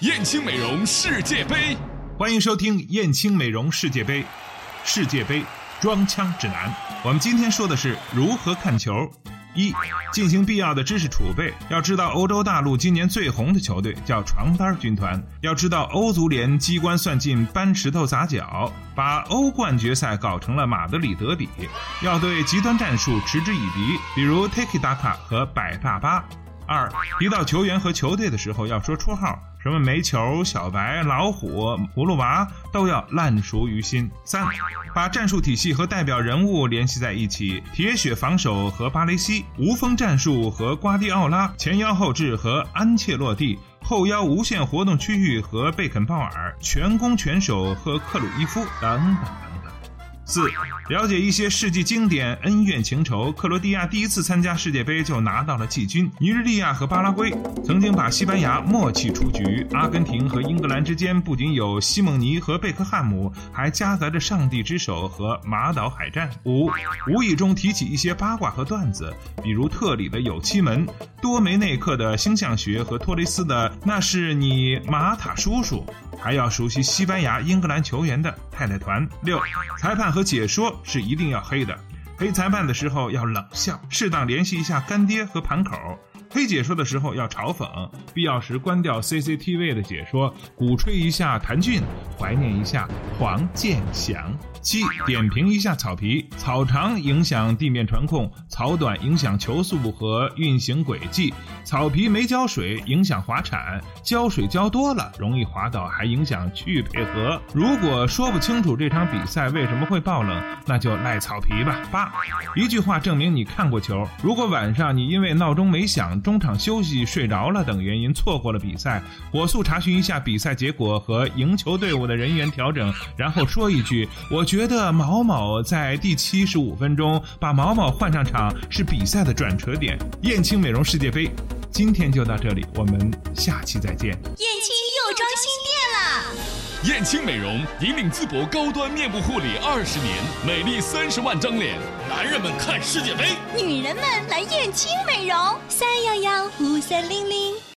燕青美容世界杯，欢迎收听燕青美容世界杯。世界杯装腔指南，我们今天说的是如何看球。一、进行必要的知识储备。要知道，欧洲大陆今年最红的球队叫床单军团。要知道，欧足联机关算尽，搬石头砸脚，把欧冠决赛搞成了马德里德比。要对极端战术嗤之以鼻，比如 Tiki Taka 和百大巴。二，提到球员和球队的时候，要说绰号，什么煤球、小白、老虎、葫芦娃，都要烂熟于心。三，把战术体系和代表人物联系在一起，铁血防守和巴雷西，无锋战术和瓜迪奥拉，前腰后置和安切洛蒂，后腰无限活动区域和贝肯鲍尔，全攻全守和克鲁伊夫等等。四，了解一些世纪经典恩怨情仇。克罗地亚第一次参加世界杯就拿到了季军。尼日利亚和巴拉圭曾经把西班牙默契出局。阿根廷和英格兰之间不仅有西蒙尼和贝克汉姆，还夹杂着上帝之手和马岛海战。五，无意中提起一些八卦和段子，比如特里的有七门，多梅内克的星象学和托雷斯的那是你马塔叔叔。还要熟悉西班牙、英格兰球员的太太团。六，裁判和解说是一定要黑的，黑裁判的时候要冷笑，适当联系一下干爹和盘口；黑解说的时候要嘲讽，必要时关掉 CCTV 的解说，鼓吹一下谭俊，怀念一下黄健翔。七点评一下草皮，草长影响地面传控，草短影响球速和运行轨迹，草皮没浇水影响滑铲，浇水浇多了容易滑倒，还影响区域配合。如果说不清楚这场比赛为什么会爆冷，那就赖草皮吧。八一句话证明你看过球。如果晚上你因为闹钟没响、中场休息睡着了等原因错过了比赛，火速查询一下比赛结果和赢球队伍的人员调整，然后说一句我去。觉得毛毛在第七十五分钟把毛毛换上场是比赛的转折点。燕青美容世界杯，今天就到这里，我们下期再见。燕青又装新店了，燕青美容引领淄博高端面部护理二十年，美丽三十万张脸。男人们看世界杯，女人们来燕青美容，三幺幺五三零零。